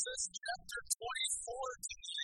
Genesis chapter 24 today is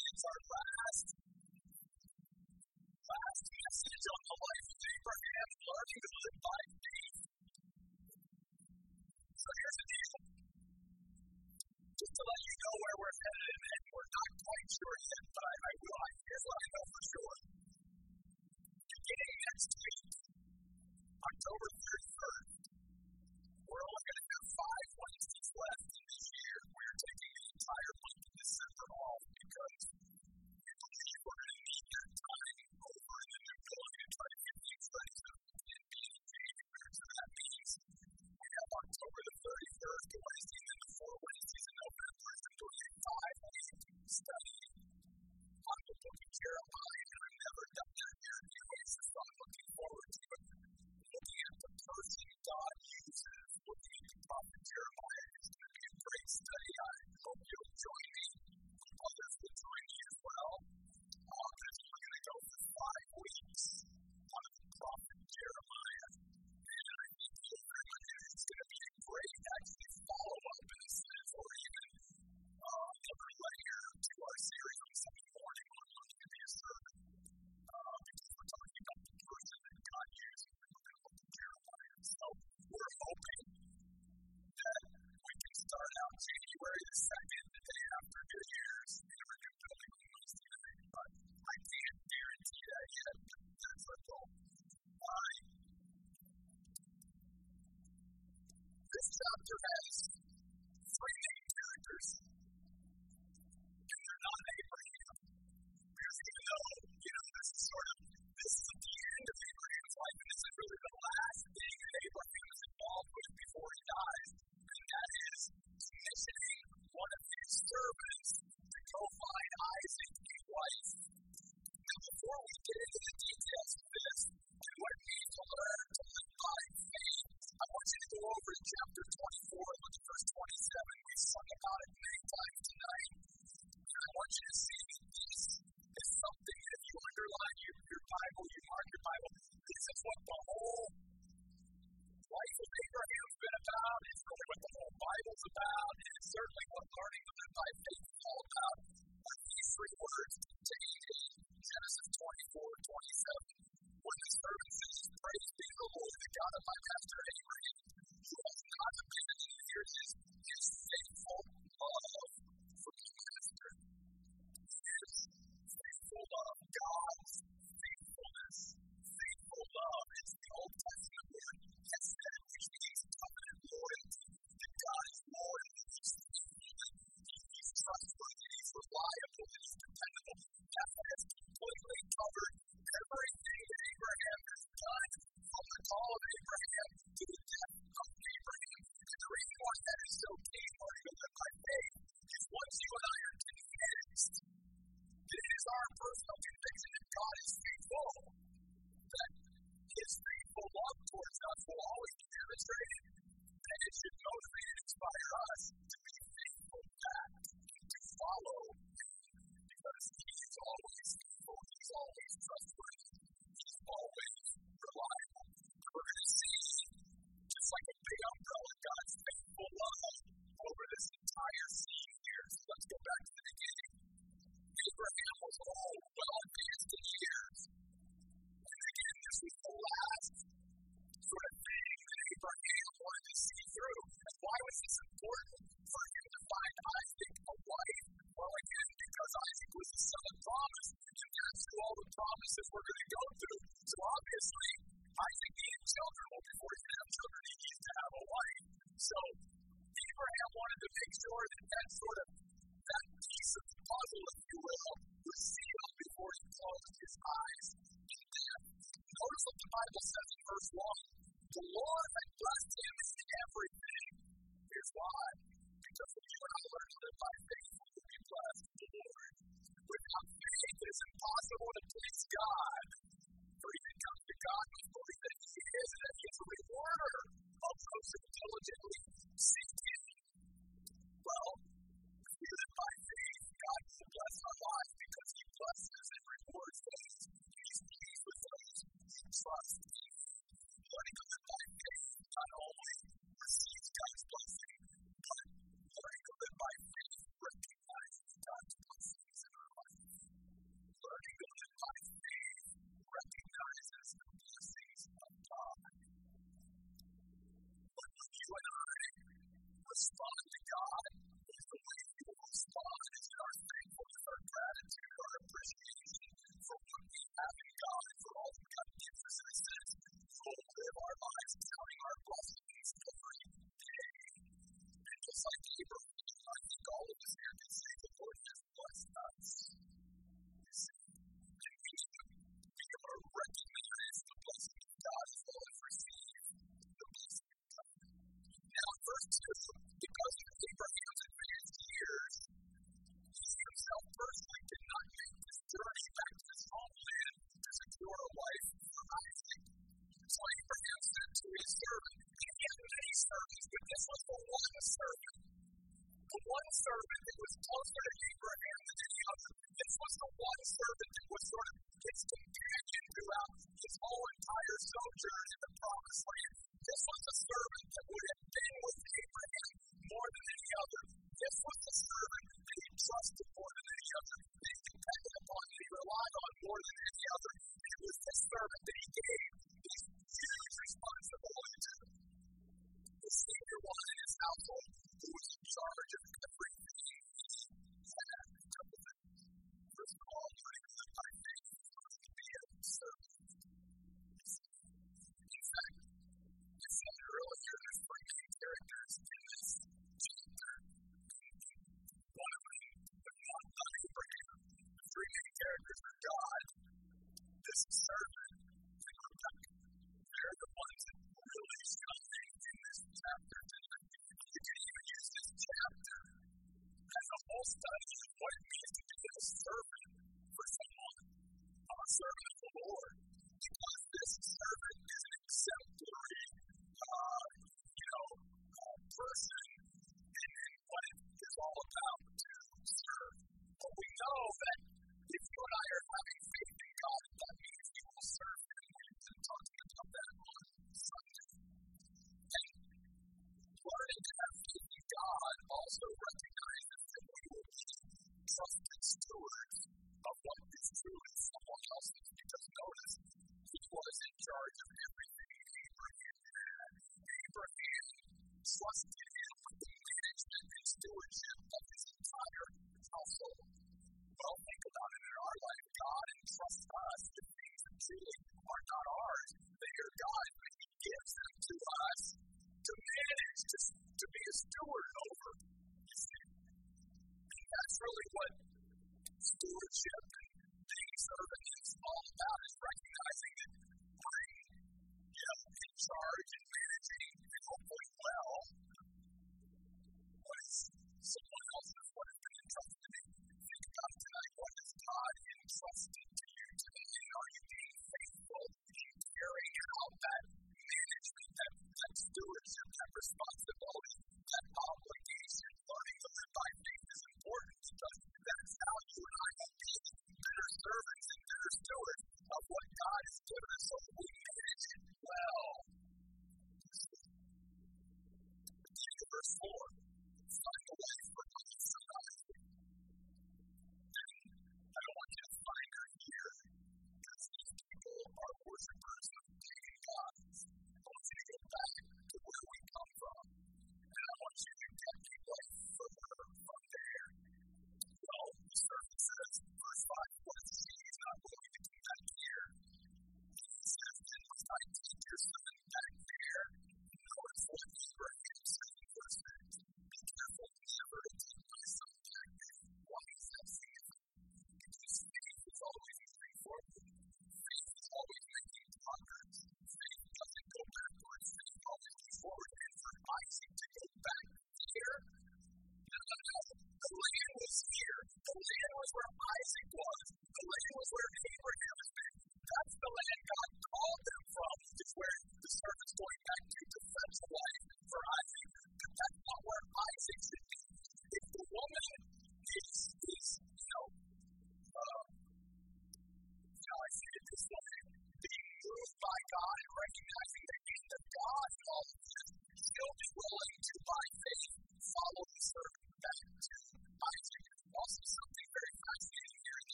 chapter has anyone in his household who in charge of everything. First of all, all studies, what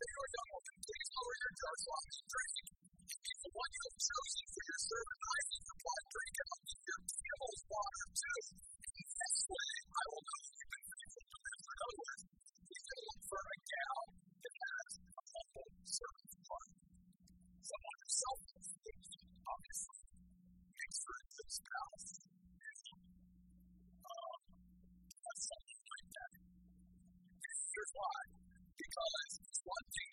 say, or one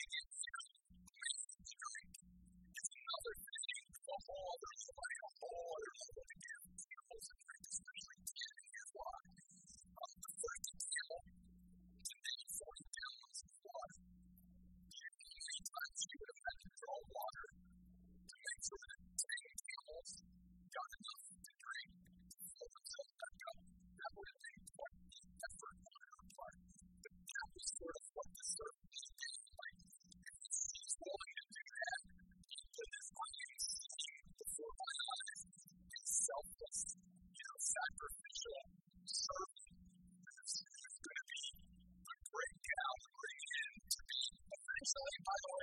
by the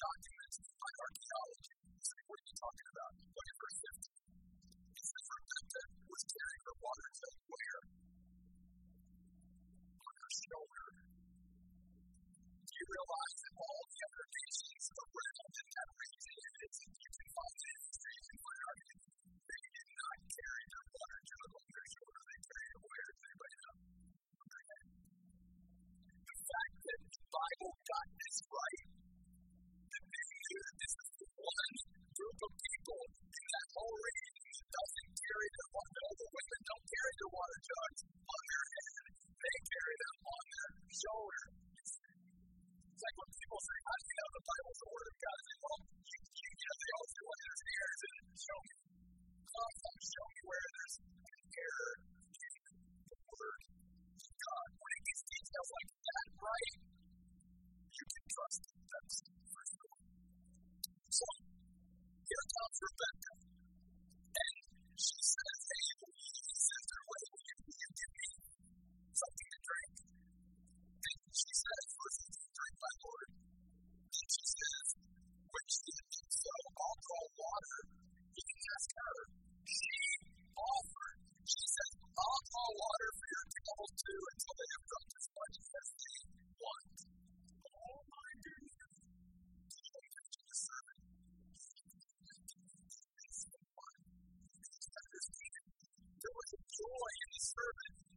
God joy in the service.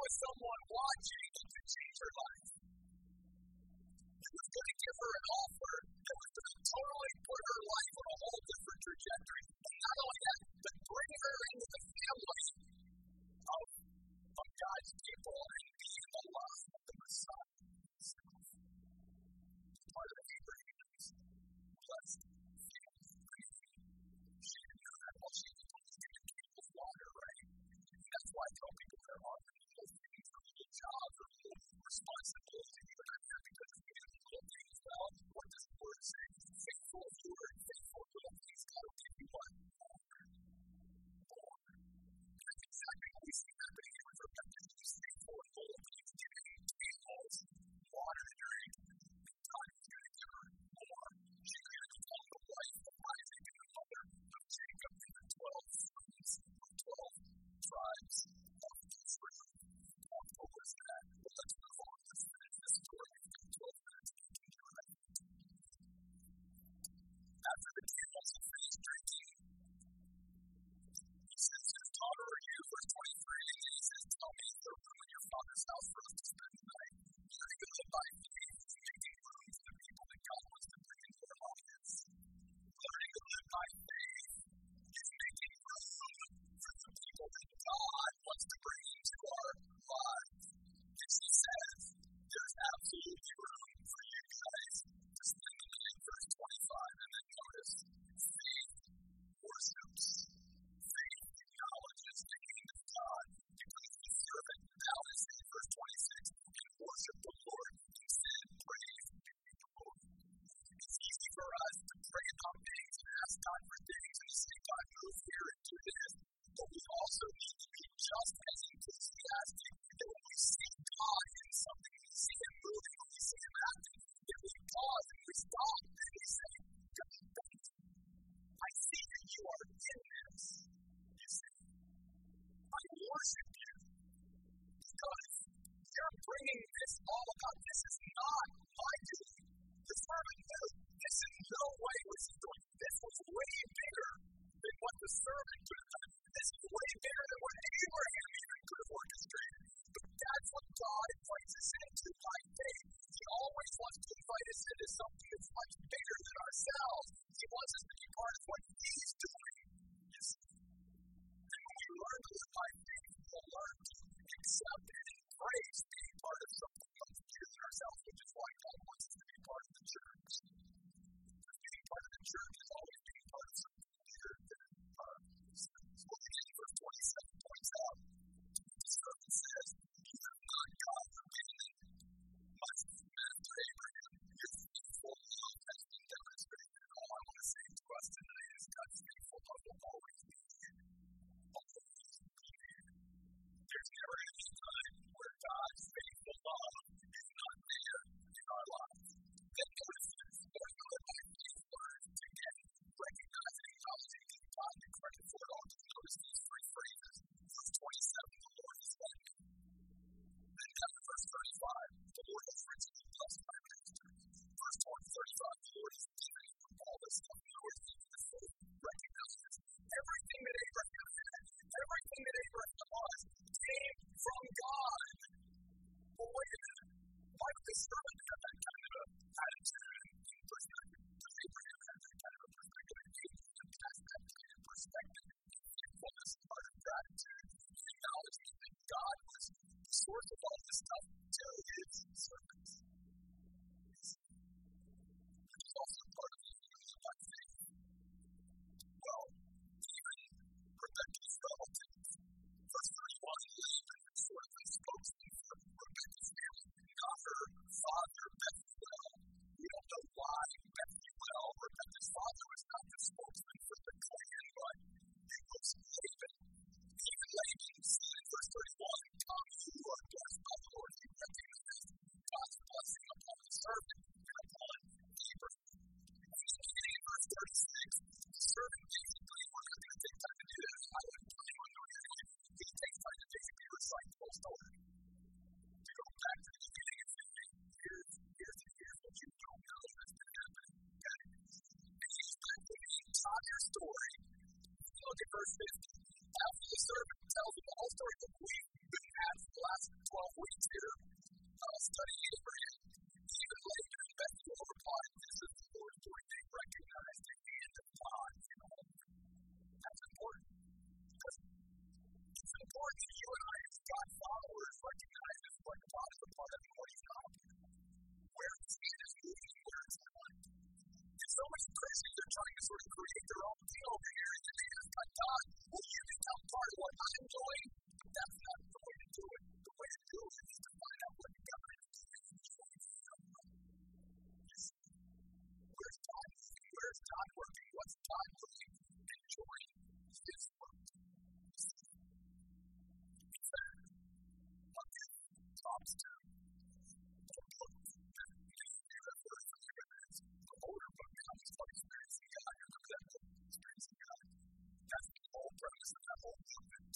With someone watching to change her life. It was going to give her an offer that was going to totally put her life on a whole different trajectory. And not only that, but bring her into the family of, of God's people and be the love of the Messiah. water the entire story. Look at verse 50. so many Christians are trying to sort of create their own deal over here, and they have got God. Will you become part of what I'm doing? Thank you.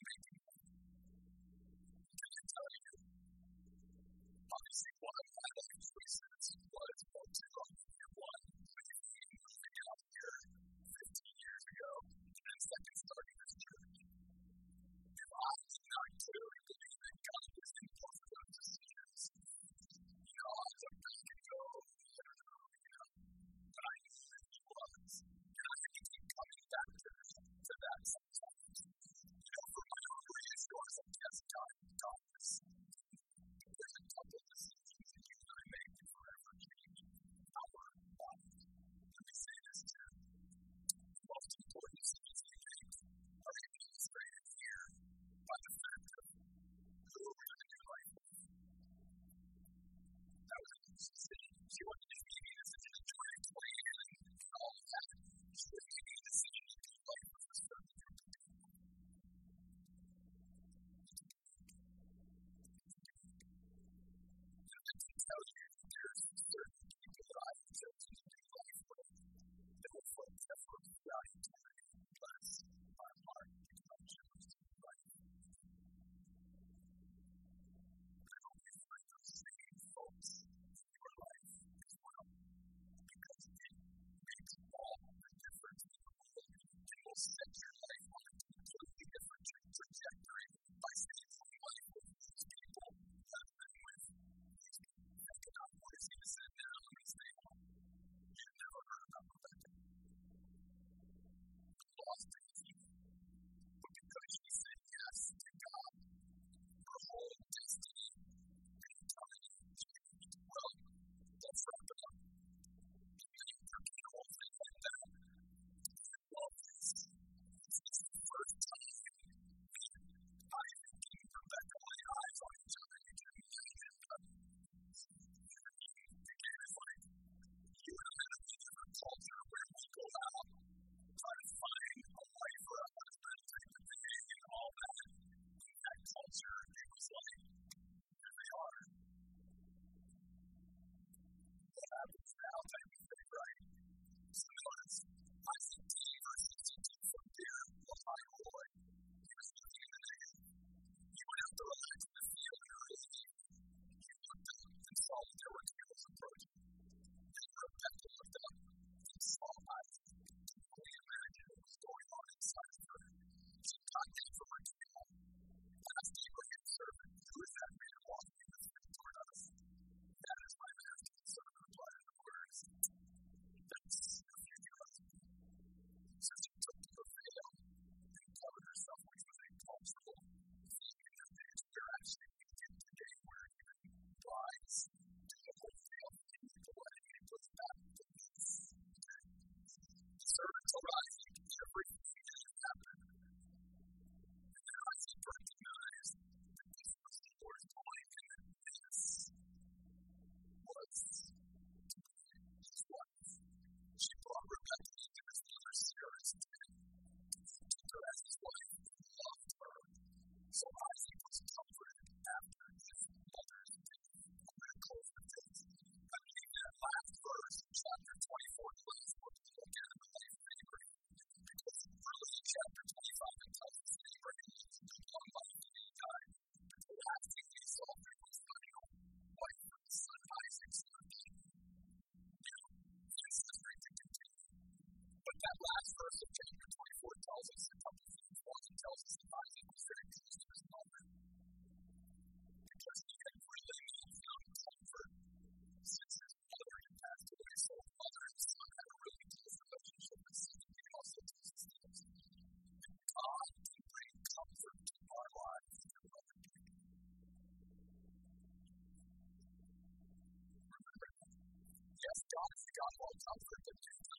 you God all comfort, but